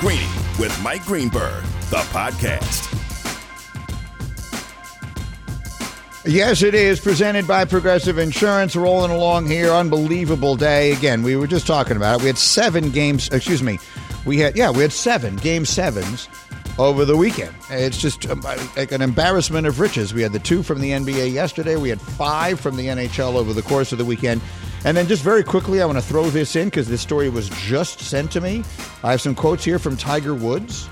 Greeny with Mike Greenberg, the podcast. Yes, it is presented by Progressive Insurance. Rolling along here, unbelievable day. Again, we were just talking about it. We had seven games. Excuse me. We had yeah, we had seven game sevens over the weekend. It's just um, like an embarrassment of riches. We had the two from the NBA yesterday. We had five from the NHL over the course of the weekend. And then just very quickly, I want to throw this in because this story was just sent to me. I have some quotes here from Tiger Woods,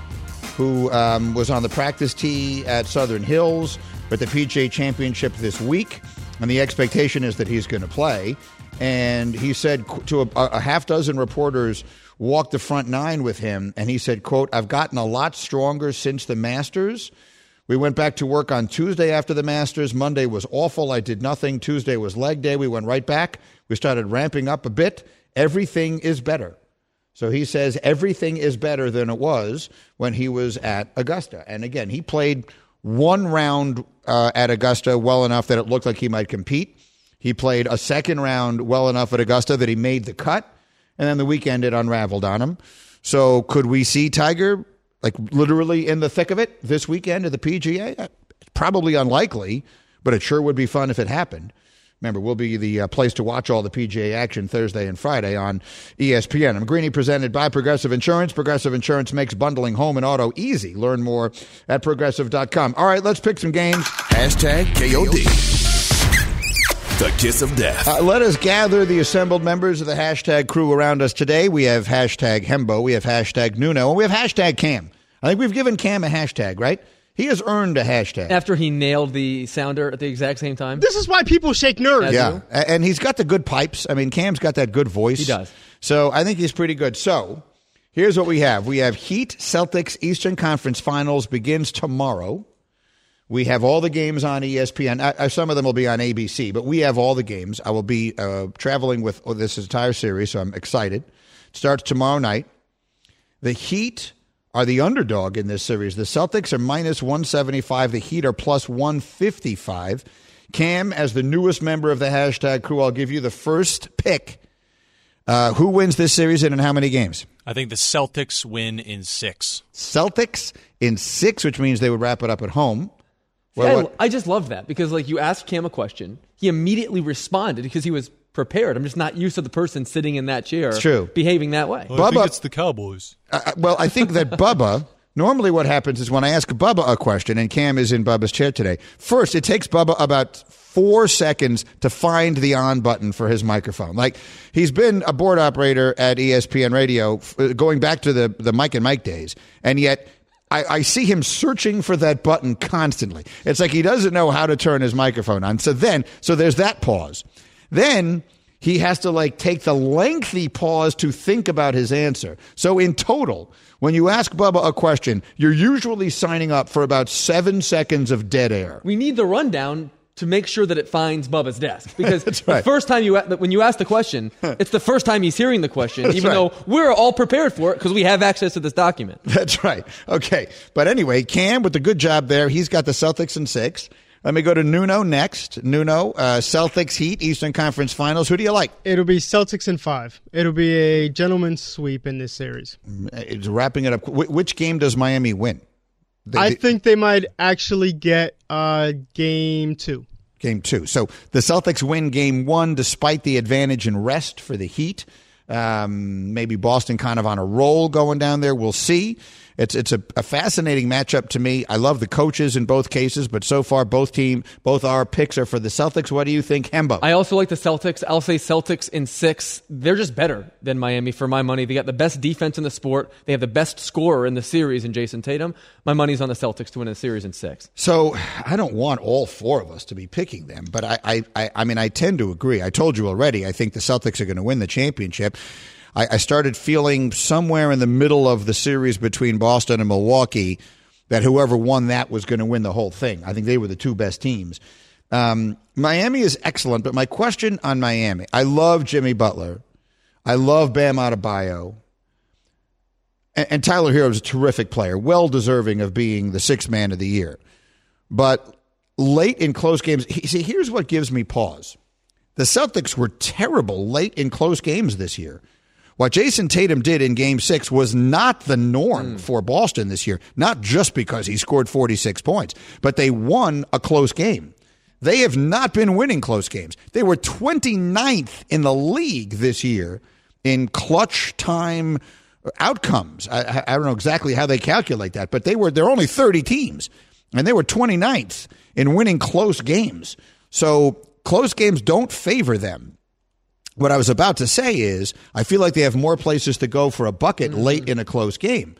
who um, was on the practice tee at Southern Hills at the PGA Championship this week, and the expectation is that he's going to play. And he said to a, a half dozen reporters walked the front nine with him, and he said, "quote I've gotten a lot stronger since the Masters." We went back to work on Tuesday after the Masters. Monday was awful. I did nothing. Tuesday was leg day. We went right back. We started ramping up a bit. Everything is better. So he says everything is better than it was when he was at Augusta. And again, he played one round uh, at Augusta well enough that it looked like he might compete. He played a second round well enough at Augusta that he made the cut, and then the weekend it unraveled on him. So could we see Tiger like literally in the thick of it this weekend at the PGA? Uh, probably unlikely, but it sure would be fun if it happened. Remember, we'll be the uh, place to watch all the PGA action Thursday and Friday on ESPN. I'm Greeny presented by Progressive Insurance. Progressive Insurance makes bundling home and auto easy. Learn more at progressive.com. All right, let's pick some games. Hashtag KOD. The kiss of death. Uh, let us gather the assembled members of the hashtag crew around us today. We have hashtag Hembo, we have hashtag Nuno, and we have hashtag Cam. I think we've given Cam a hashtag, right? He has earned a hashtag. After he nailed the sounder at the exact same time. This is why people shake nerves. Yeah, and he's got the good pipes. I mean, Cam's got that good voice. He does. So I think he's pretty good. So here's what we have: we have Heat Celtics Eastern Conference Finals begins tomorrow. We have all the games on ESPN. I, some of them will be on ABC, but we have all the games. I will be uh, traveling with oh, this entire series, so I'm excited. It starts tomorrow night. The Heat are the underdog in this series. The Celtics are minus 175. The Heat are plus 155. Cam, as the newest member of the hashtag crew, I'll give you the first pick. Uh, who wins this series and in how many games? I think the Celtics win in six. Celtics in six, which means they would wrap it up at home. Well, I, I, just love that because, like, you asked Cam a question, he immediately responded because he was prepared. I'm just not used to the person sitting in that chair it's true. behaving that way. Well, Bubba, think it's the Cowboys. Uh, well, I think that Bubba. Normally, what happens is when I ask Bubba a question, and Cam is in Bubba's chair today. First, it takes Bubba about four seconds to find the on button for his microphone. Like he's been a board operator at ESPN Radio uh, going back to the the Mike and Mike days, and yet I, I, see him searching for that button constantly. It's like he doesn't know how to turn his microphone on. So then, so there's that pause. Then he has to like take the lengthy pause to think about his answer. So in total, when you ask Bubba a question, you're usually signing up for about seven seconds of dead air. We need the rundown to make sure that it finds Bubba's desk because right. the first time you when you ask the question, it's the first time he's hearing the question, even right. though we're all prepared for it because we have access to this document. That's right. Okay, but anyway, Cam with the good job there. He's got the Celtics in six. Let me go to Nuno next. Nuno, uh, Celtics Heat, Eastern Conference Finals. Who do you like? It'll be Celtics in five. It'll be a gentleman's sweep in this series. It's wrapping it up. Wh- which game does Miami win? They, I think they might actually get uh, game two. Game two. So the Celtics win game one despite the advantage in rest for the Heat. Um, maybe Boston kind of on a roll going down there. We'll see. It's it's a, a, fascinating matchup to me. I love the coaches in both cases, but so far both team both our picks are for the Celtics. What do you think, Hembo? I also like the Celtics. I'll say Celtics in six. They're just better than Miami for my money. They got the best defense in the sport. They have the best scorer in the series in Jayson Tatum. My money's on the Celtics to win the series in six. So I don't want all four of us to be picking them, but I I, I mean I tend to agree. I told you already. I think the Celtics are going to win the championship. I, I started feeling somewhere in the middle of the series between Boston and Milwaukee that whoever won that was going to win the whole thing. I think they were the two best teams. Um, Miami is excellent, but my question on Miami I love Jimmy Butler. I love Bam Adebayo. And, and Tyler Herro is a terrific player, well deserving of being the sixth man of the year. But late in close games, he, see, here's what gives me pause. The Celtics were terrible late in close games this year. What Jayson Tatum did in game six was not the norm hmm. for Boston this year, not just because he scored 46 points, but they won a close game. They have not been winning close games. They were 29th in the league this year in clutch time outcomes. I, I don't know exactly how they calculate that, but they were they're only 30 teams, and they were 29th in winning close games. So close games don't favor them. What I was about to say is, I feel like they have more places to go for a bucket late in a close game.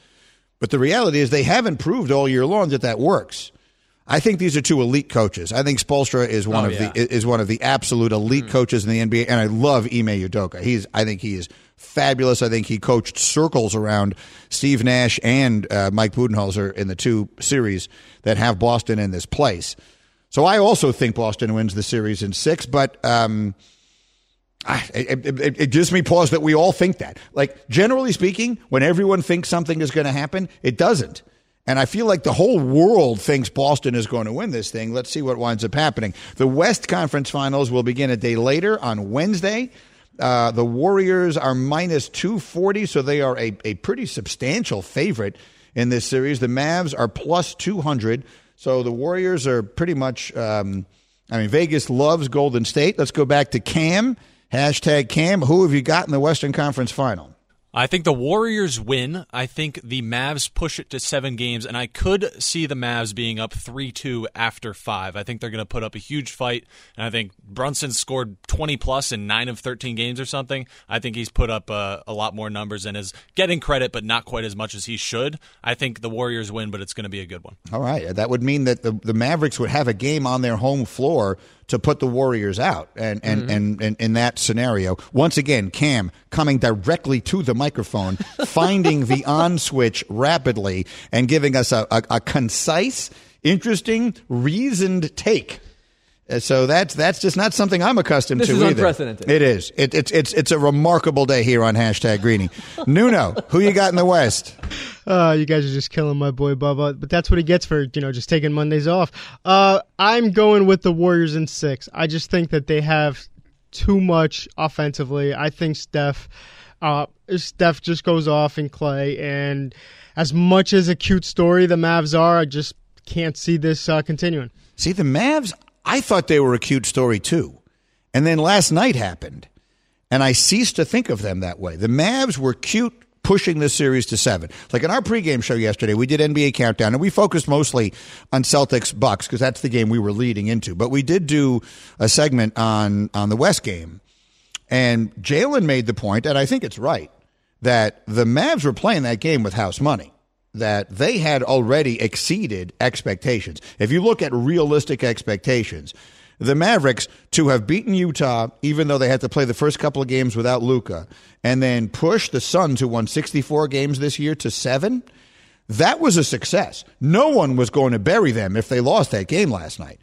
But the reality is, they haven't proved all year long that that works. I think these are two elite coaches. I think Spoelstra is one Oh, of yeah. the is one of the absolute elite coaches in the NBA, and I love Ime Udoka. He's I think he is fabulous. I think he coached circles around Steve Nash and uh, Mike Budenholzer in the two series that have Boston in this place. So I also think Boston wins the series in six, but. Um, it, it, it gives me pause that we all think that. Like, generally speaking, when everyone thinks something is going to happen, it doesn't. And I feel like the whole world thinks Boston is going to win this thing. Let's see what winds up happening. The West Conference Finals will begin a day later on Wednesday. Uh, the Warriors are minus 240, so they are a, a pretty substantial favorite in this series. The Mavs are plus 200, so the Warriors are pretty much. Um, I mean, Vegas loves Golden State. Let's go back to Cam. Hashtag Cam. Who have you got in the Western Conference Final? I think the Warriors win. I think the Mavs push it to seven games, and I could see the Mavs being up 3 2 after five. I think they're going to put up a huge fight, and I think Brunson scored 20 plus in nine of 13 games or something. I think he's put up uh, a lot more numbers and is getting credit, but not quite as much as he should. I think the Warriors win, but it's going to be a good one. All right. That would mean that the, the Mavericks would have a game on their home floor to put the Warriors out. And, and, mm-hmm. and, and in that scenario, once again, Cam coming directly to the microphone, finding the on switch rapidly, and giving us a, a, a concise, interesting, reasoned take. Uh, So that's that's just not something I'm accustomed This to is either. unprecedented. It is. It, it's it's it's a remarkable day here on hashtag Greeny. Nuno, who you got in the West? Uh, you guys are just killing my boy Bubba, but that's what he gets for you know just taking Mondays off. Uh, I'm going with the Warriors in six. I just think that they have too much offensively. I think Steph, uh, Steph just goes off in Clay, and as much as a cute story the Mavs are, I just can't see this uh, continuing. See, the Mavs, I thought they were a cute story too. And then last night happened, and I ceased to think of them that way. The Mavs were cute pushing this series to seven. Like in our pregame show yesterday, we did NBA Countdown, and we focused mostly on Celtics Bucks because that's the game we were leading into. But we did do a segment on, on the West game, and Jalen made the point, and I think it's right, that the Mavs were playing that game with house money that they had already exceeded expectations. If you look at realistic expectations, the Mavericks to have beaten Utah, even though they had to play the first couple of games without Luka, and then push the Suns, who won 64 games this year, to seven, that was a success. No one was going to bury them if they lost that game last night.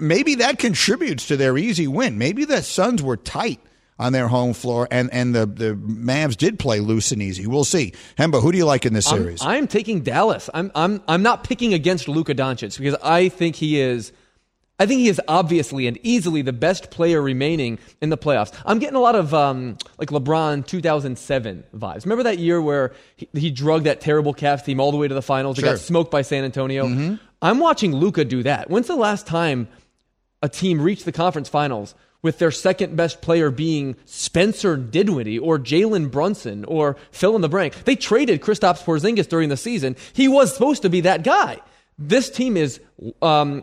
Maybe that contributes to their easy win. Maybe the Suns were tight on their home floor, and, and the, the Mavs did play loose and easy. We'll see. Hembo, who do you like in this series? I'm taking Dallas. I'm I'm I'm not picking against Luka Doncic because I think he is I think he is obviously and easily the best player remaining in the playoffs. I'm getting a lot of um, like LeBron 2007 vibes. Remember that year where he, he drugged that terrible Cavs team all the way to the finals? It Sure. got smoked by San Antonio. I'm watching Luka do that. When's the last time a team reached the conference finals with their second best player being Spencer Dinwiddie or Jalen Brunson or fill in the blank. They traded Kristaps Porzingis during the season. He was supposed to be that guy. This team is um,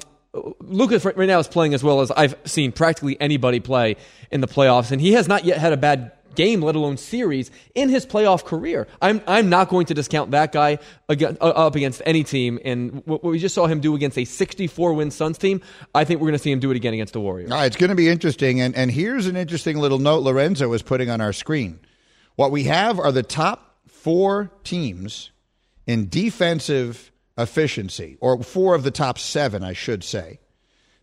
Luka's right right now is playing as well as I've seen practically anybody play in the playoffs, and he has not yet had a bad game, let alone series, in his playoff career. I'm I'm not going to discount that guy against, uh, up against any team. And what, what we just saw him do against a 64 win Suns team, I think we're going to see him do it again against the Warriors. It's going to be interesting. And, and here's an interesting little note Lorenzo was putting on our screen. What we have are the top four teams in defensive efficiency, or four of the top seven, I should say.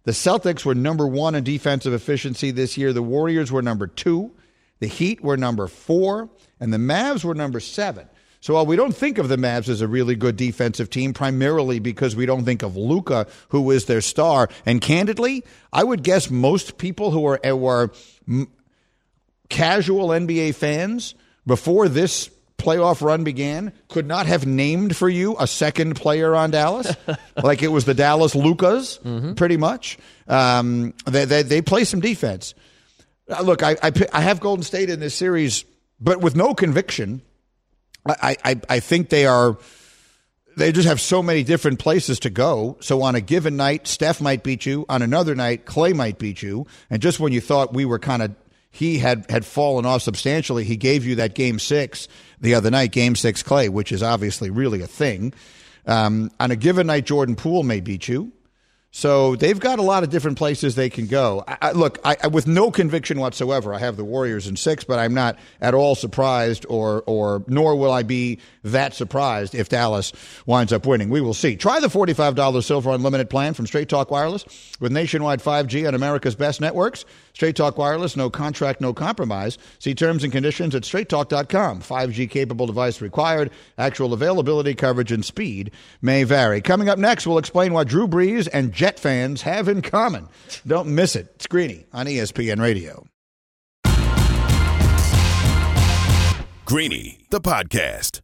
The Celtics were number one in defensive efficiency this year. The Warriors were number two. The Heat were number four. And the Mavs were number seven. So while we don't think of the Mavs as a really good defensive team, primarily because we don't think of Luka, who is their star, and candidly, I would guess most people who are, who are casual NBA fans before this playoff run began could not have named for you a second player on Dallas, like it was the Dallas Lukas, pretty much. Um, they, they they play some defense. Uh, look, I, I I have Golden State in this series, but with no conviction. I I, I think they are. They just have so many different places to go. So on a given night, Steph might beat you. On another night, Clay might beat you. And just when you thought we were kind of he had had fallen off substantially, he gave you that game six the other night, game six Clay, which is obviously really a thing. Um, on a given night, Jordan Poole may beat you. So they've got a lot of different places they can go. I, I, look, I, with no conviction whatsoever, I have the Warriors in six, but I'm not at all surprised, or or nor will I be that surprised if Dallas winds up winning. We will see. Try the $45 Silver Unlimited plan from Straight Talk Wireless with nationwide 5G on America's best networks. Straight Talk Wireless, no contract, no compromise. See terms and conditions at straighttalk.com. 5G capable device required. Actual availability, coverage, and speed may vary. Coming up next, we'll explain what Drew Brees and Jet fans have in common. Don't miss it. It's Greeny on ESPN Radio. Greeny, the podcast.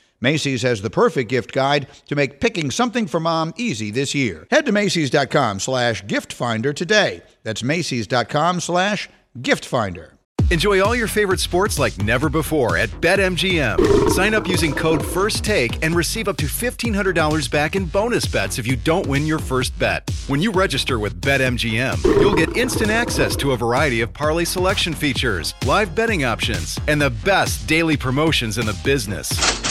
Macy's has the perfect gift guide to make picking something for mom easy this year. Head to Macy's.com slash gift finder today. That's Macy's.com slash gift finder. Enjoy all your favorite sports like never before at BetMGM. Sign up using code FIRSTTAKE and receive up to $1,500 back in bonus bets if you don't win your first bet. When you register with BetMGM, you'll get instant access to a variety of parlay selection features, live betting options, and the best daily promotions in the business.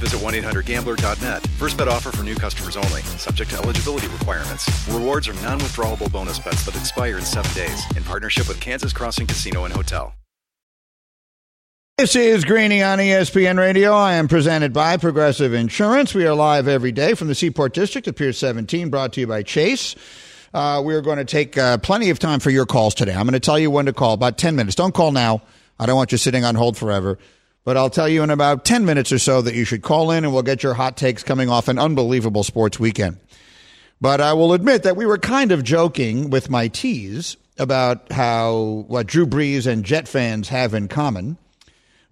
visit 1-800-GAMBLER.net. First bet offer for new customers only. Subject to eligibility requirements. Rewards are non-withdrawable bonus bets that expire in seven days. In partnership with Kansas Crossing Casino and Hotel. This is Greeny on ESPN Radio. I am presented by Progressive Insurance. We are live every day from the Seaport District at Pier 17, brought to you by Chase. Uh, we're going to take uh, plenty of time for your calls today. I'm going to tell you when to call, about 10 minutes. Don't call now. I don't want you sitting on hold forever. But I'll tell you in about 10 minutes or so that you should call in and we'll get your hot takes coming off an unbelievable sports weekend. But I will admit that we were kind of joking with my tease about how what Drew Brees and Jet fans have in common.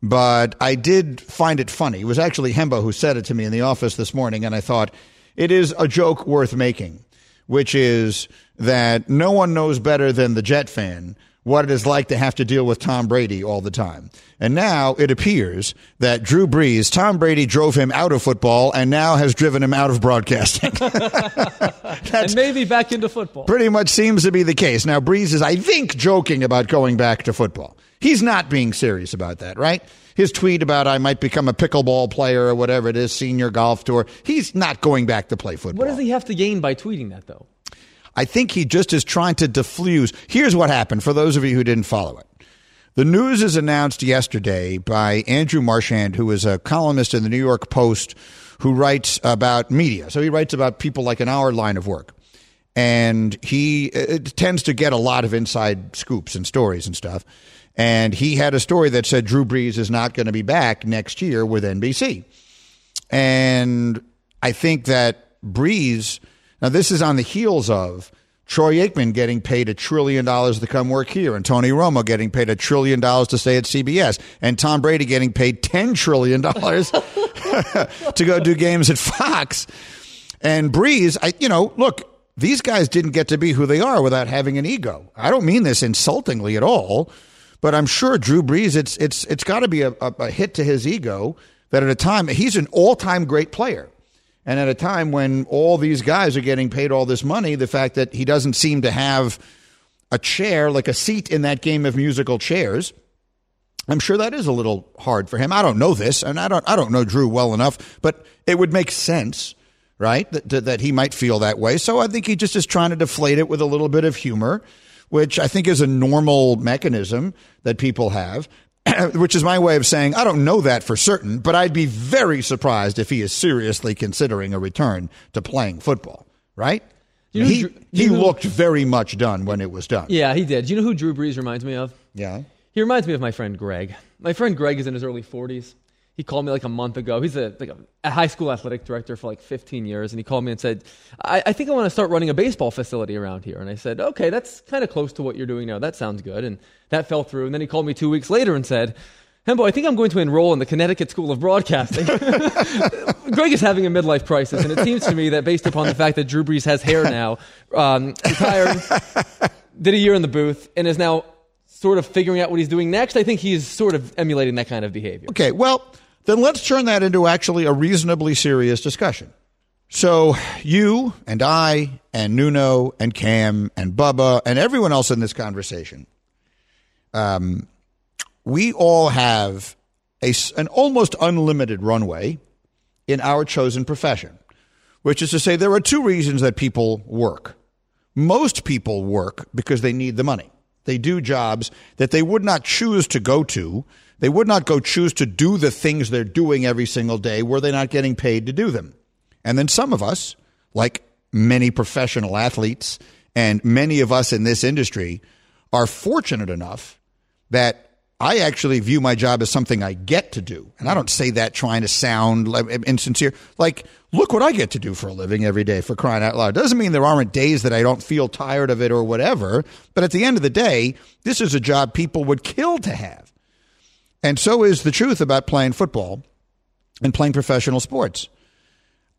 But I did find it funny. It was actually Hembo who said it to me in the office this morning, and I thought it is a joke worth making, which is that no one knows better than the Jet fan what it is like to have to deal with Tom Brady all the time. And now it appears that Drew Brees, Tom Brady drove him out of football and now has driven him out of broadcasting. and maybe back into football. Pretty much seems to be the case. Now, Brees is, I think, joking about going back to football. He's not being serious about that, right? His tweet about I might become a pickleball player or whatever it is, senior golf tour. He's not going back to play football. What does he have to gain by tweeting that, though? I think he just is trying to defuse. Here's what happened for those of you who didn't follow it. The news is announced yesterday by Andrew Marchand, who is a columnist in the New York Post who writes about media. So he writes about people like in our line of work. And he tends to get a lot of inside scoops and stories and stuff. And he had a story that said Drew Brees is not going to be back next year with NBC. And I think that Brees, now this is on the heels of Troy Aikman getting paid a trillion dollars to come work here, and Tony Romo getting paid a trillion dollars to stay at CBS, and Tom Brady getting paid $10 trillion to go do games at Fox. And Brees, I, you know, look, these guys didn't get to be who they are without having an ego. I don't mean this insultingly at all, but I'm sure Drew Brees, it's, it's, it's got to be a, a hit to his ego that at a time, he's an all time great player. And at a time when all these guys are getting paid all this money, the fact that he doesn't seem to have a chair, like a seat in that game of musical chairs, I'm sure that is a little hard for him. I don't know this, and I don't I don't know Drew well enough, but it would make sense, right? That that he might feel that way. So I think he just is trying to deflate it with a little bit of humor, which I think is a normal mechanism that people have. which is my way of saying I don't know that for certain, but I'd be very surprised if he is seriously considering a return to playing football. Right? You know he Drew- he looked very much done when it was done. Yeah, he did. Do you know who Drew Brees reminds me of? Yeah. He reminds me of my friend Greg. My friend Greg is in his early 40s. He called me like a month ago. He's a, like a, high school athletic director for like 15 years. And he called me and said, I, I think I want to start running a baseball facility around here. And I said, okay, that's kind of close to what you're doing now. That sounds good. And that fell through. And then he called me two weeks later and said, Hembo, I think I'm going to enroll in the Connecticut School of Broadcasting. Greg is having a midlife crisis. And it seems to me that based upon the fact that Drew Brees has hair now, um, retired, did a year in the booth, and is now sort of figuring out what he's doing next, I think he's sort of emulating that kind of behavior. Okay, well, then let's turn that into actually a reasonably serious discussion. So, you and I and Nuno and Cam and Bubba and everyone else in this conversation, um, we all have a, an almost unlimited runway in our chosen profession, which is to say, there are two reasons that people work. Most people work because they need the money. They do jobs that they would not choose to go to. They would not go choose to do the things they're doing every single day were they not getting paid to do them. And then some of us, like many professional athletes and many of us in this industry, are fortunate enough that I actually view my job as something I get to do. And I don't say that trying to sound like- uh, insincere. Like, look what I get to do for a living every day for crying out loud. Doesn't mean there aren't days that I don't feel tired of it or whatever. But at the end of the day, this is a job people would kill to have. And so is the truth about playing football and playing professional sports.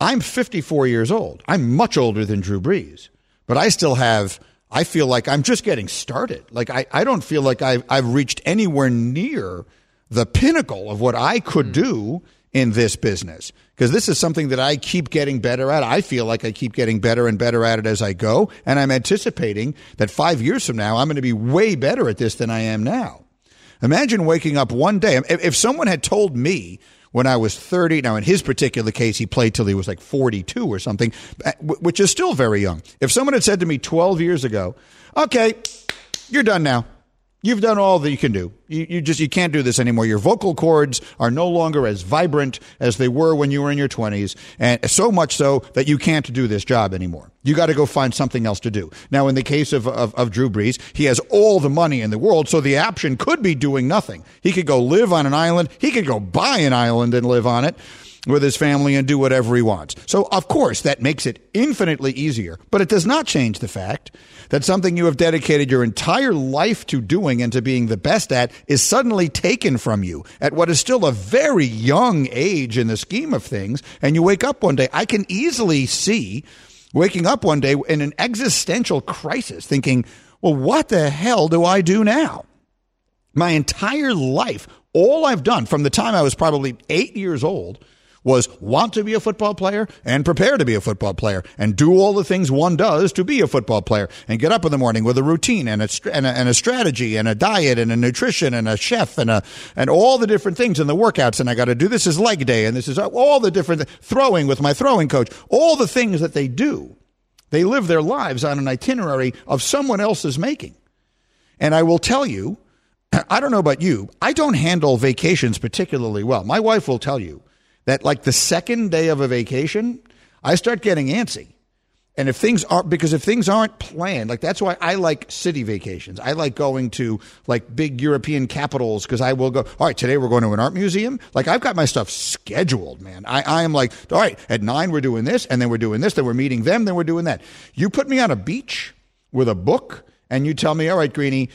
I'm 54 years old. I'm much older than Drew Brees, but I still have, I feel like I'm just getting started. Like, I, I don't feel like I've, I've reached anywhere near the pinnacle of what I could hmm. do in this business. Because this is something that I keep getting better at. I feel like I keep getting better and better at it as I go. And I'm anticipating that five years from now, I'm going to be way better at this than I am now. Imagine waking up one day. If, if someone had told me when I was 30, now in his particular case, he played till he was like 42 or something, uh, which is still very young. If someone had said to me 12 years ago, okay, you're done now. You've done all that you can do. You, you just you can't do this anymore. Your vocal cords are no longer as vibrant as they were when you were in your 20s, and so much so that you can't do this job anymore. You got to go find something else to do. Now, in the case of, of, of Drew Brees, he has all the money in the world, so the option could be doing nothing. He could go live on an island. He could go buy an island and live on it with his family and do whatever he wants. So, of course, that makes it infinitely easier, but it does not change the fact that something you have dedicated your entire life to doing and to being the best at is suddenly taken from you at what is still a very young age in the scheme of things. And you wake up one day, I can easily see waking up one day in an existential crisis thinking, well, what the hell do I do now? my entire life, all I've done from the time I was probably eight years old was want to be a football player and prepare to be a football player and do all the things one does to be a football player and get up in the morning with a routine and a, and a, and a strategy and a diet and a nutrition and a chef and a, and all the different things and the workouts. And I got to do this is leg day and this is all the different throwing with my throwing coach, all the things that they do. They live their lives on an itinerary of someone else's making. And I will tell you, I don't know about you, I don't handle vacations particularly well. My wife will tell you that, like the second day of a vacation, I start getting antsy. And if things aren't, because if things aren't planned, like that's why I like city vacations. I like going to like big European capitals because I will go, all right, today we're going to an art museum. Like I've got my stuff scheduled, man. I, I am like, all right, at nine we're doing this, and then we're doing this, then we're meeting them, then we're doing that. You put me on a beach with a book and you tell me, all right, Greeny,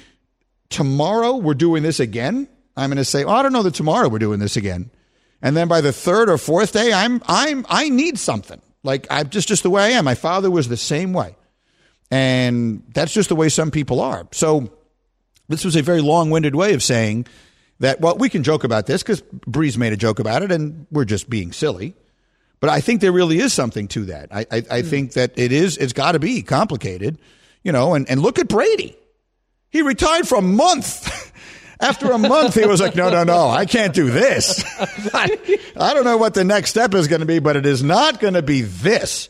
tomorrow we're doing this again, I'm going to say, oh, I don't know that tomorrow we're doing this again. And then by the third or fourth day, I'm I'm I need something. Like I'm just just the way I am. My father was the same way. And that's just the way some people are. So this was a very long-winded way of saying that well, we can joke about this because Brees made a joke about it, and we're just being silly. But I think there really is something to that. I, I, I mm. think that it is. It's got to be complicated, you know. And and look at Brady. He retired for a month. After a month, he was like, no, no, no, I can't do this. I, I don't know what the next step is going to be, but it is not going to be this.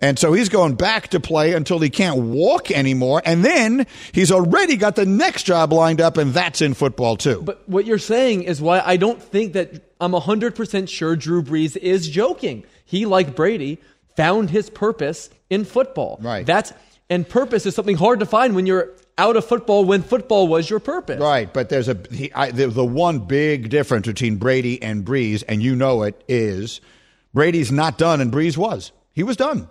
And so he's going back to play until he can't walk anymore. And then he's already got the next job lined up, and that's in football, too. But what you're saying is why I don't think that I'm 100% sure Drew Brees is joking. He, like Brady, found his purpose in football. Right. That's and purpose is something hard to find when you're out of football when football was your purpose. Right, but there's a he, I, the, the one big difference between Brady and Brees, and you know it is Brady's not done, and Brees was. He was done.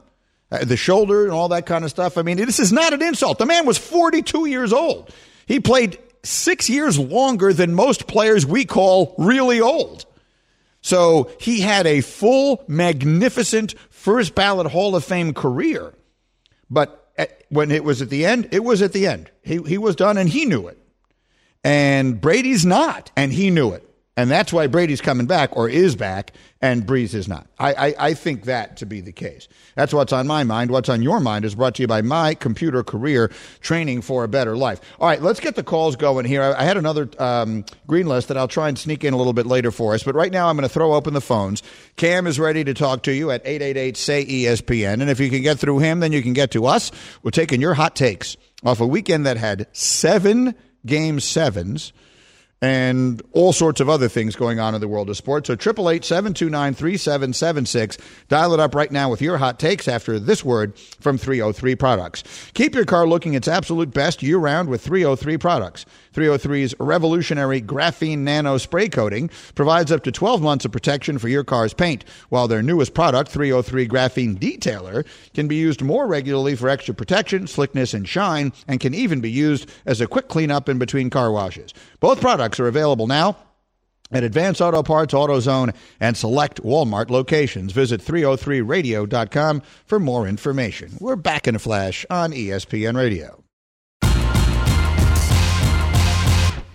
Uh, the shoulder and all that kind of stuff. I mean, this is not an insult. The man was 42 years old. He played six years longer than most players we call really old. So he had a full, magnificent first ballot Hall of Fame career. But when it was at the end, it was at the end. He, he was done and he knew it. And Brady's not, and he knew it. And that's why Brady's coming back or is back and Brees is not. I, I, I, think that to be the case. That's what's on my mind. What's on your mind is brought to you by my computer career training for a better life. All right, let's get the calls going here. I, I had another um, green list that I'll try and sneak in a little bit later for us. But right now, I'm going to throw open the phones. Cam is ready to talk to you at 888 say ESPN. And if you can get through him, then you can get to us. We're taking your hot takes off a weekend that had seven game sevens and all sorts of other things going on in the world of sports. So 888 729 3776. Dial it up right now with your hot takes after this word from 303 Products. Keep your car looking its absolute best year round with 303 Products. 303's revolutionary graphene nano spray coating provides up to 12 months of protection for your car's paint, while their newest product, 303 Graphene Detailer, can be used more regularly for extra protection, slickness, and shine, and can even be used as a quick cleanup in between car washes. Both products are available now at Advance Auto Parts, AutoZone, and select Walmart locations. Visit 303radio.com for more information. We're back in a flash on ESPN Radio.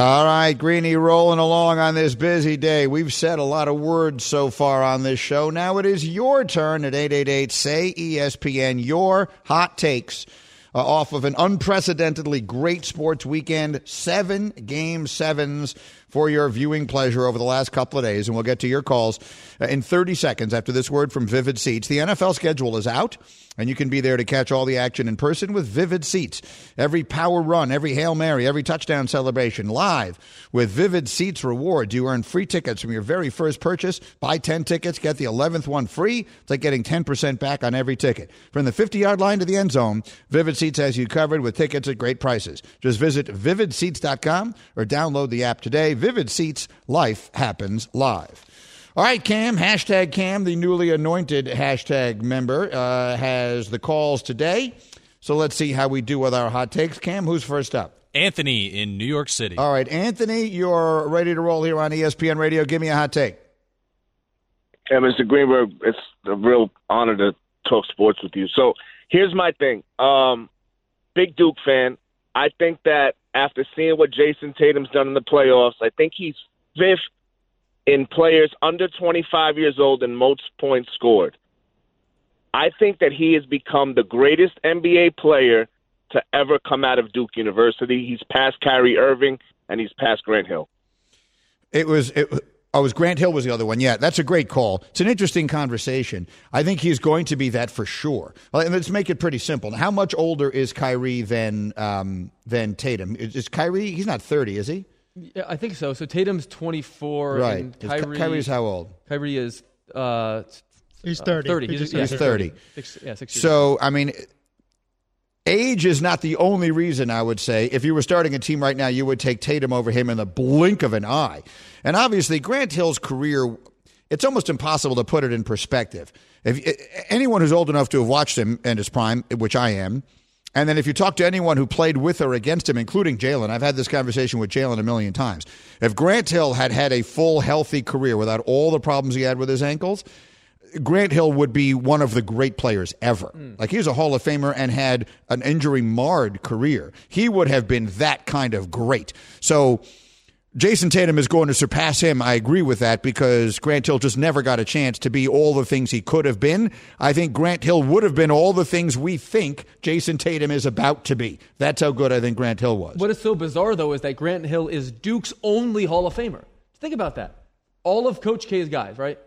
All right, Greeny, rolling along on this busy day. We've said a lot of words so far on this show. Now it is your turn at 888 say ESPN, your hot takes uh, off of an unprecedentedly great sports weekend. Seven game sevens for your viewing pleasure over the last couple of days. And we'll get to your calls uh, in 30 seconds after this word from Vivid Seats. The NFL schedule is out, and you can be there to catch all the action in person with Vivid Seats. Every power run, every Hail Mary, every touchdown celebration live with Vivid Seats rewards. You earn free tickets from your very first purchase. Buy 10 tickets, get the 11th one free. It's like getting 10% back on every ticket. From the 50 yard line to the end zone, Vivid Seats has you covered with tickets at great prices. Just visit vividseats.com or download the app today. Vivid Seats, life happens live. All right, Cam, hashtag Cam, the newly anointed hashtag member, uh, has the calls today. So let's see how we do with our hot takes. Cam, who's first up? Anthony in New York City. All right, Anthony, you're ready to roll here on ESPN Radio. Give me a hot take. Yeah, Mr. Greenberg, it's a real honor to talk sports with you. So here's my thing. Um, big Duke fan. I think that after seeing what Jayson Tatum's done in the playoffs, I think he's fifth in players under 25 years old in most points scored. I think that he has become the greatest NBA player to ever come out of Duke University. He's past Kyrie Irving and he's past Grant Hill. It was it. Oh, was Grant Hill was the other one. Yeah, that's a great call. It's an interesting conversation. I think he's going to be that for sure. Let's make it pretty simple. How much older is Kyrie than um, than Tatum? Is, is Kyrie? He's not thirty, is he? Yeah, I think so. So Tatum's 24. Right. And Is Ky- Kyrie, Kyrie's how old? Kyrie is uh, He's uh, 30. 30. He's, just yeah, He's 30. Six, yeah, six years. So, I mean, age is not the only reason I would say. If you were starting a team right now, you would take Tatum over him in the blink of an eye. And obviously, Grant Hill's career, it's almost impossible to put it in perspective. If anyone who's old enough to have watched him in his prime, which I am, and then if you talk to anyone who played with or against him, including Jalen, I've had this conversation with Jalen a million times. If Grant Hill had had a full, healthy career without all the problems he had with his ankles, Grant Hill would be one of the great players ever. Hmm. Like he was a Hall of Famer and had an injury marred career. He would have been that kind of great. So Jayson Tatum is going to surpass him. I agree with that because Grant Hill just never got a chance to be all the things he could have been. I think Grant Hill would have been all the things we think Jayson Tatum is about to be. That's how good I think Grant Hill was. What is so bizarre, though, is that Grant Hill is Duke's only Hall of Famer. Think about that. All of Coach K's guys, right?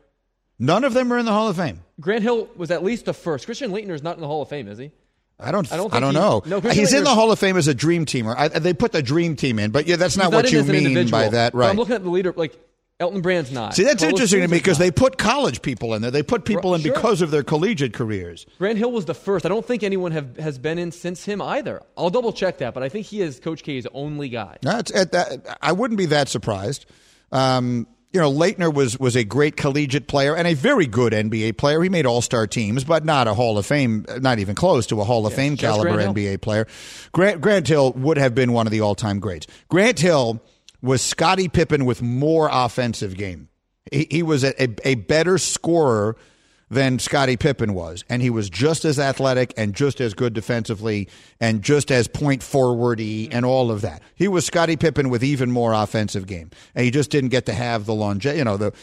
None of them are in the Hall of Fame. Grant Hill was at least the first. Christian Laettner is not in the Hall of Fame, is he? I don't. I don't I don't he- know. no, Christian He's in the Hall of Fame as a dream teamer. I, they put the dream team in, but yeah, that's not what you mean by that, But right? I'm looking at the leader, like Elton Brand's not. See, that's Carlos interesting to me because they put college people in there. They put people in sure. because of their collegiate careers. Grant Hill was the first. I don't think anyone have, has been in since him either. I'll double check that, but I think he is Coach K's only guy. That's at that. I wouldn't be that surprised. Um, you know, Laettner was was a great collegiate player and a very good NBA player. He made All Star teams, but not a Hall of Fame, not even close to a Hall of Fame caliber NBA player. Grant Grant Hill would have been one of the all time greats. Grant Hill was Scottie Pippen with more offensive game. He, he was a, a, a better scorer than Scottie Pippen was, and he was just as athletic and just as good defensively and just as point forwardy and all of that. He was Scottie Pippen with even more offensive game, and he just didn't get to have the longevity. You know, the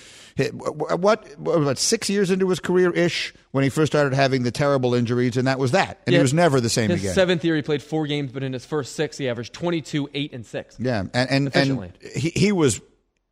what what six years into his career ish when he first started having the terrible injuries, and that was that, and he was never the same His again. seventh year, he played four games, but in his first six, he averaged 22, 8, and 6. Yeah, and and, and he he was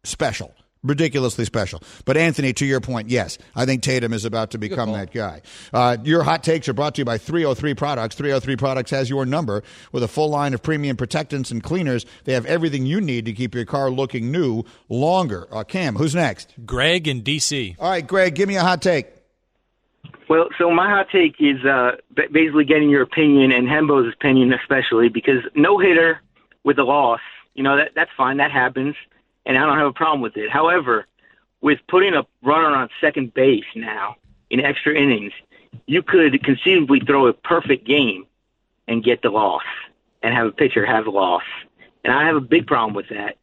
special, ridiculously special. But Anthony, to your point, yes, I think Tatum is about to become that guy. Uh, your hot takes are brought to you by 303 Products. 303 Products has your number with a full line of premium protectants and cleaners. They have everything you need to keep your car looking new longer. Uh, Cam, who's next? Greg in D.C. All right, Greg, give me a hot take. Well, so my hot take is uh, basically getting your opinion and Hembo's opinion, especially because no hitter with a loss, you know that that's fine, that happens, and I don't have a problem with it. However, with putting a runner on second base now in extra innings, you could conceivably throw a perfect game and get the loss, and have a pitcher have a loss, and I have a big problem with that,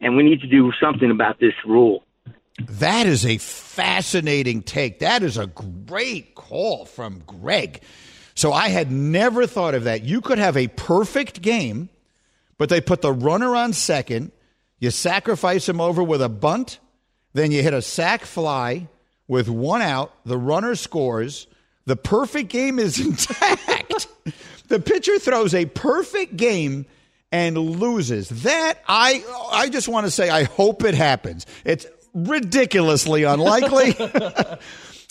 and we need to do something about this rule. That is a fascinating take. That is a great call from Greg. So I had never thought of that. You could have a perfect game, but they put the runner on second. You sacrifice him over with a bunt, then you hit a sac fly with one out. The runner scores. The perfect game is intact. the pitcher throws a perfect game and loses. That I I just want to say I hope it happens. It's ridiculously unlikely.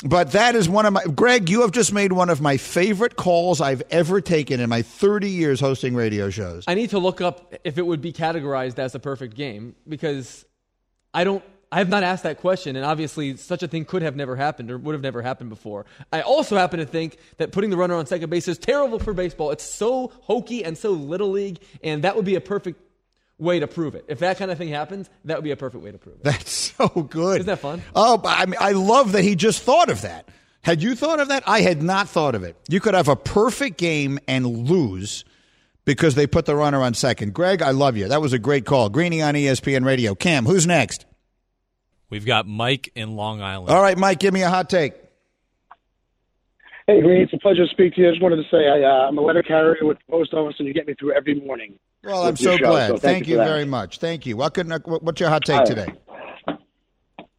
but that is one of my Greg, you have just made one of my favorite calls I've ever taken in my 30 years hosting radio shows. I need to look up if it would be categorized as a perfect game because I don't. I have not asked that question, and obviously, such a thing could have never happened or would have never happened before. I also happen to think that putting the runner on second base is terrible for baseball. It's so hokey and so little league, and that would be a perfect way to prove it. If that kind of thing happens, that would be a perfect way to prove it. That's so good. Isn't that fun? Oh, I mean, I love that he just thought of that. Had you thought of that? I had not thought of it. You could have a perfect game and lose because they put the runner on second. Greg, I love you. That was a great call. Greeny on ESPN Radio. Cam, who's next? We've got Mike in Long Island. All right, Mike, give me a hot take. Hey, Green, it's a pleasure to speak to you. I just wanted to say I, uh, I'm a letter carrier with the post office, and you get me through every morning. Well, I'm so show, glad. so thank, you for that. very much. Thank you. What what's your hot take right. today?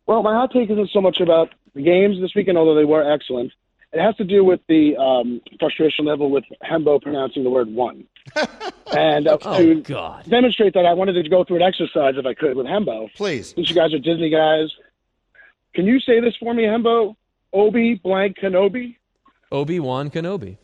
Well, my hot take isn't so much about the games this weekend, although they were excellent. It has to do with the um, frustration level with Hembo pronouncing the word one. and uh, Oh, to God. demonstrate that, I wanted to go through an exercise, if I could, with Hembo. Please. Since you guys are Disney guys, can you say this for me, Hembo? Obi blank Kenobi? Obi Wan Kenobi.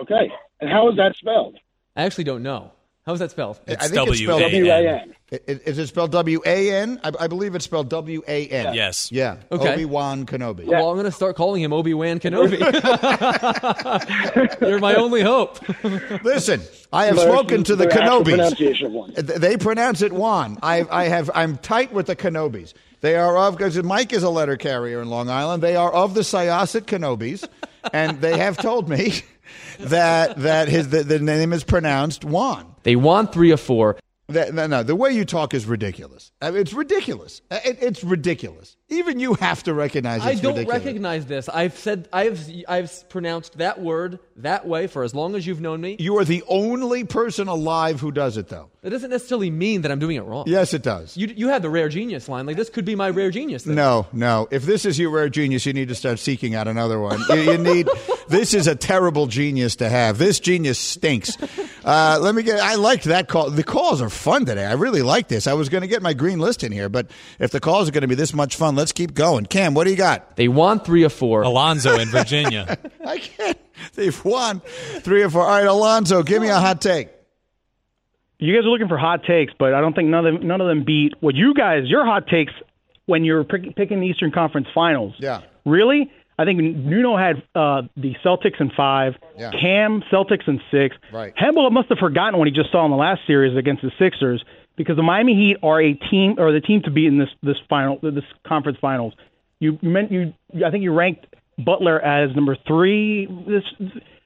Okay. And how is that spelled? I actually don't know. How's that spelled? I think it's spelled W-A-N. I- I- Is it spelled W A N? I I believe it's spelled W A N. Yes. Yeah. Okay. Obi Wan Kenobi. Well, I'm going to start calling him Obi Wan Kenobi. You're my only hope. Listen, I have Very- spoken to the very Kenobis. one. They pronounce it Juan. I, I have. I'm tight with the Kenobis. They are of because Mike is a letter carrier in Long Island. They are of the Syosset Kenobis, and they have told me that that his the, the name is pronounced Juan. They want three or four. That, no, no, the way you talk is ridiculous. I mean, it's ridiculous. It, it's ridiculous. Even you have to recognize this. I don't ridiculous. recognize this. I've said I've I've pronounced that word that way for as long as you've known me. You are the only person alive who does it, though. That doesn't necessarily mean that I'm doing it wrong. Yes, it does. You you have the rare genius line. Like this could be my rare genius. Thing. No, no. If this is your rare genius, you need to start seeking out another one. You, you need. this is a terrible genius to have. This genius stinks. Uh, let me get. I liked that call. The calls are fun today. I really like this. I was going to get my green list in here, but if the calls are going to be this much fun, let's keep going. Cam, what do you got? They won three or four. Alonzo in Virginia. I can't. They've won three or four. All right, Alonzo, give me a hot take. You guys are looking for hot takes, but I don't think none of them, none of them beat what you guys your hot takes when you're pick, picking the Eastern Conference Finals. Yeah. Really, I think Nuno had uh, the Celtics in five, Yeah. Cam Celtics in six. Right. Hembo must have forgotten what he just saw in the last series against the Sixers because the Miami Heat are a team or the team to beat in this this final this conference finals. You you meant you I think you ranked Butler as number three. This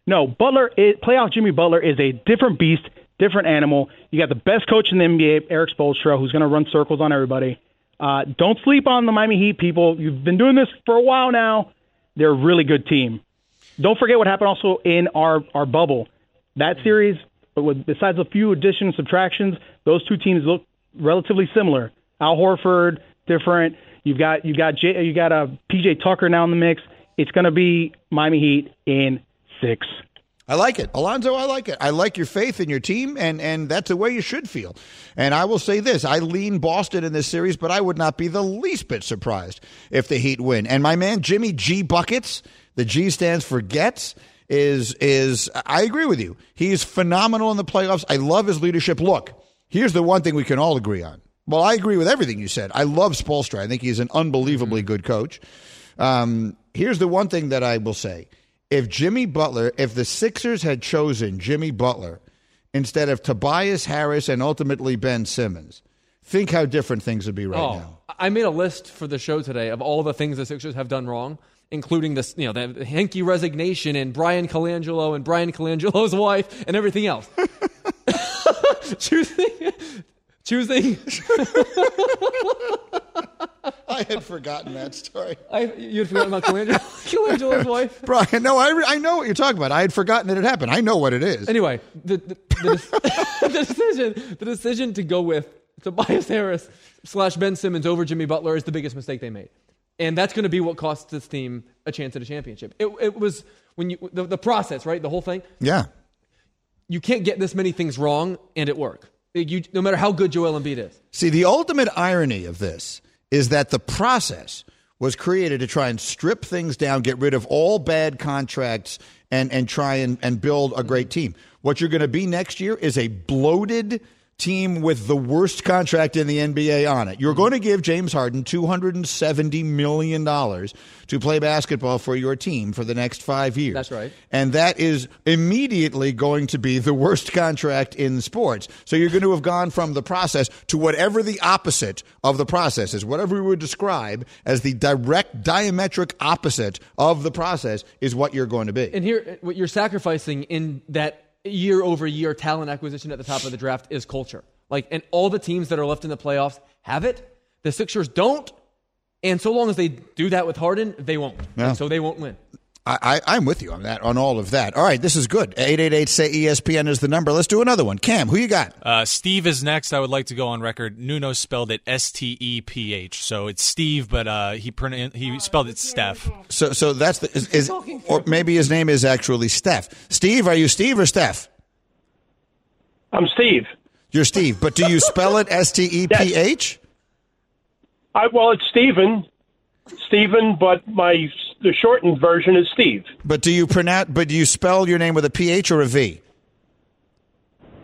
no Butler is, playoff Jimmy Butler is a different beast, different animal. You got the best coach in the NBA, Erik Spoelstra, who's going to run circles on everybody. Uh, don't sleep on the Miami Heat, people. You've been doing this for a while now. They're a really good team. Don't forget what happened also in our our bubble. That series, but with, besides a few additions subtractions, those two teams look relatively similar. Al Horford different. You've got you got J, you got uh, a PJ Tucker now in the mix. It's going to be Miami Heat in six. I like it. Alonzo, I like it. I like your faith in your team, and, and that's the way you should feel. And I will say this I lean Boston in this series, but I would not be the least bit surprised if the Heat win. And my man, Jimmy G. Buckets, the G stands for Gets, is, is I agree with you. He's phenomenal in the playoffs. I love his leadership. Look, here's the one thing we can all agree on. Well, I agree with everything you said. I love Spoelstra. I think he's an unbelievably good coach. Um, here's the one thing that I will say. If Jimmy Butler, if the Sixers had chosen Jimmy Butler instead of Tobias Harris and ultimately Ben Simmons, think how different things would be right oh, now. I made a list for the show today of all the things the Sixers have done wrong, including this, you know, the Hinkie resignation and Bryan Colangelo and Bryan Colangelo's wife and everything else. choosing, choosing. I had forgotten that story. I, you had forgotten about Colangelo, Colangelo's wife. Brian, no, I, re- I know what you're talking about. I had forgotten that it happened. I know what it is. Anyway, the the, the, the decision the decision to go with Tobias Harris slash Ben Simmons over Jimmy Butler is the biggest mistake they made, and that's going to be what costs this team a chance at a championship. It, it was when you the, the process, right? The whole thing. Yeah. You can't get this many things wrong and it work. You, no matter how good Joel Embiid is. See, the ultimate irony of this is that the process was created to try and strip things down, get rid of all bad contracts, and, and try and, and build a great team. What you're going to be next year is a bloated team with the worst contract in the NBA on it. You're hmm. going to give James Harden $270 million to play basketball for your team for the next five years. That's right. And that is immediately going to be the worst contract in sports. So you're going to have gone from the process to whatever the opposite of the process is. Whatever we would describe as the direct diametric opposite of the process is what you're going to be. And here, what you're sacrificing in that year over year talent acquisition at the top of the draft is culture. Like, and all the teams that are left in the playoffs have it. The Sixers don't. And so long as they do that with Harden, they won't. Yeah. So they won't win. I, I, I'm with you on that, on all of that. All right, this is good. 888 say ESPN is the number. Let's do another one. Cam, who you got? Uh, Steve is next. I would like to go on record. Nuno spelled it S T E P H, so it's Steve, but uh, he pron- he spelled it Steph. So, so that's the, is, is or maybe his name is actually Steph. Steve, are you Steve or Steph? I'm Steve. You're Steve, but do you spell it S T E P H? I, well, it's Stephen, Stephen, but my the shortened version is Steve. But do you pronounce? But do you spell your name with a P H or a V?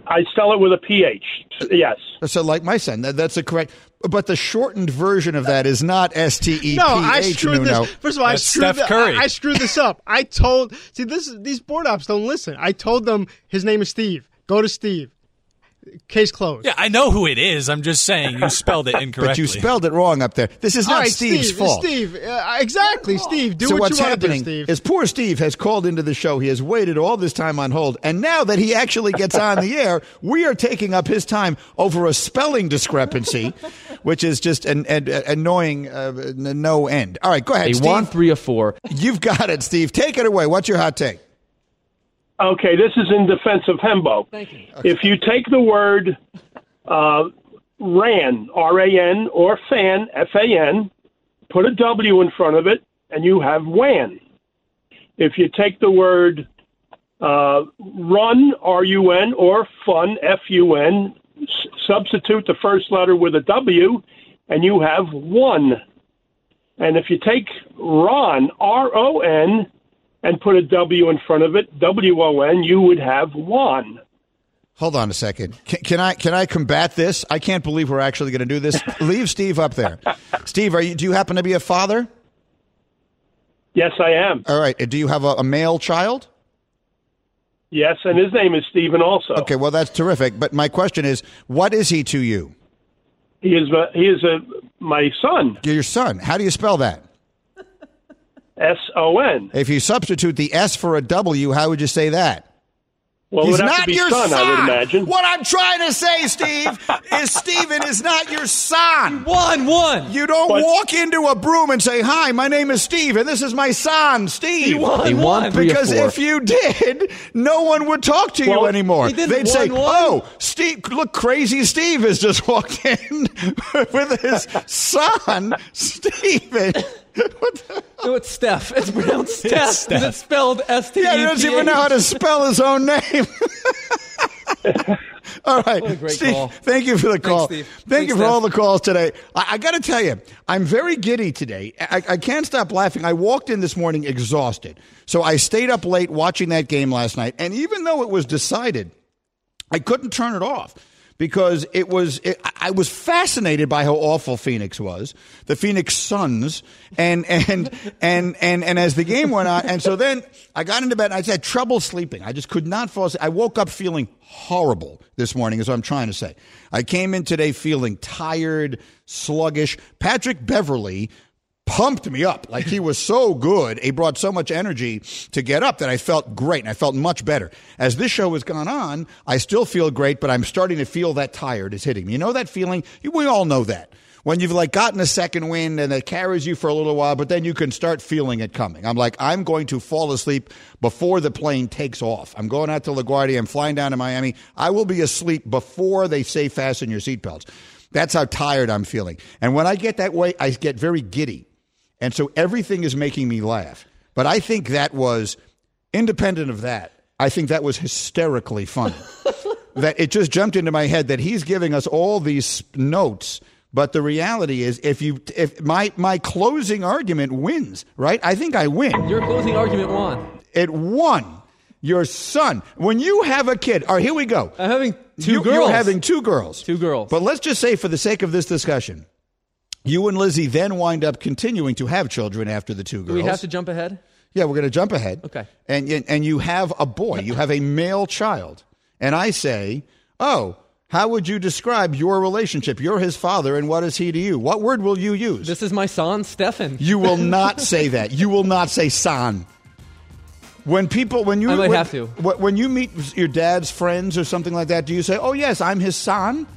I spell it with a PH. Yes. So, like my son, that, that's a correct. But the shortened version of that is not S T E P H. No, I screwed Nuno. this. First of all, I screwed, Steph the- Curry. I, I screwed this up. I told see this these board ops don't listen. I told them his name is Steve. Go to Steve. Case closed. Yeah, I know who it is. I'm just saying you spelled it incorrectly. But you spelled it wrong up there. This is not right, Steve's Steve, fault. Steve, uh, exactly, Steve. Do so what what's you want to do, happening Steve. is poor Steve has called into the show. He has waited all this time on hold, and now that he actually gets on the air, we are taking up his time over a spelling discrepancy, which is just an, an, an annoying uh, no end. All right, go ahead, They Steve. want three or four. You've got it, Steve. Take it away. What's your hot take? Okay, this is in defense of Hembo. Thank you. If you take the word uh, ran, R A N, or fan, F A N, put a W in front of it, and you have WAN. If you take the word uh, run, R U N, or fun, F U N, s- substitute the first letter with a W, and you have one. And if you take Ron, R O N, and put a W in front of it, W O N, you would have one. Hold on a second. Can, can I can I combat this? I can't believe we're actually going to do this. Leave Steve up there. Steve, are you? Do you happen to be a father? Yes, I am. All right. Do you have a, a male child? Yes, and his name is Stephen also. Okay, well that's terrific. But my question is, what is he to you? He is uh, he is a my son. Your son. How do you spell that? S O N. If you substitute the S for a W, how would you say that? Well, He's it would have not to be your son, I would imagine. What I'm trying to say, Steve, is Steven is not your son. One, one. You don't But- walk into a broom and say, "Hi, my name is Steve, and this is my son, Steve." won He won one. because if you did, no one would talk to you anymore. They'd say, one, one. "Oh, Steve, look, crazy Steve has just walked in with his son, Steven." What the- No, it's Steph. It's pronounced Steph. 'cause Steph. It's spelled S T E P Yeah, he doesn't even know how to spell his own name. all right, What a great Steve. call. Thank you for the call. Steve. Thank Thanks, you for Steph. all the calls today. I, I got to tell you, I'm very giddy today. I, I can't stop laughing. I walked in this morning exhausted, so I stayed up late watching that game last night. And even though it was decided, I couldn't turn it off because it was it, I- was fascinated by how awful Phoenix was, the Phoenix Suns, and and and and and as the game went on, and so then I got into bed. and I had trouble sleeping. I just could not fall asleep. I woke up feeling horrible this morning, is what I'm trying to say. I came in today feeling tired, sluggish. Patrick Beverley pumped me up like he was so good. He brought so much energy to get up that I felt great and I felt much better. As this show has gone on, I still feel great, but I'm starting to feel that tired is hitting me. You know that feeling? We all know that. When you've like gotten a second wind and it carries you for a little while, but then you can start feeling it coming. I'm like, I'm going to fall asleep before the plane takes off. I'm going out to LaGuardia. I'm flying down to Miami. I will be asleep before they say fasten your seatbelts. That's how tired I'm feeling. And when I get that way, I get very giddy. And so everything is making me laugh. But I think that was, independent of that, I think that was hysterically funny. that it just jumped into my head that he's giving us all these notes. But the reality is, if you, if my, my closing argument wins, right? I think I win. Your closing argument won. It won. Your son. When you have a kid, all right, here we go. I'm having two you, girls. You're having two girls. Two girls. But let's just say, for the sake of this discussion, you and Lizzie then wind up continuing to have children after the two girls. Do we have to jump ahead? Yeah, we're going to jump ahead. Okay. And and you have a boy. You have a male child. And I say, "Oh, how would you describe your relationship? You're his father, and what is he to you? What word will you use?" This is my son, Stefan. you will not say that. You will not say "son." When people, when you I might when, have to. When you meet your dad's friends or something like that, do you say, "Oh yes, I'm his son"?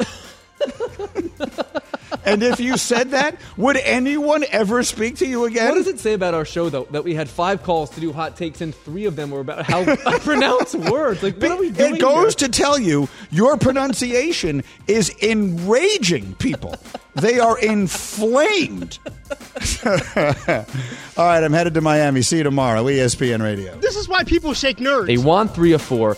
and if you said that, would anyone ever speak to you again? What does it say about our show, though, that we had five calls to do hot takes and three of them were about how I pronounce words? Like, what are we doing? It goes here? to tell you your pronunciation is enraging people. They are inflamed. All right, I'm headed to Miami. See you tomorrow. ESPN Radio. This is why people shake nerds. They want three or four.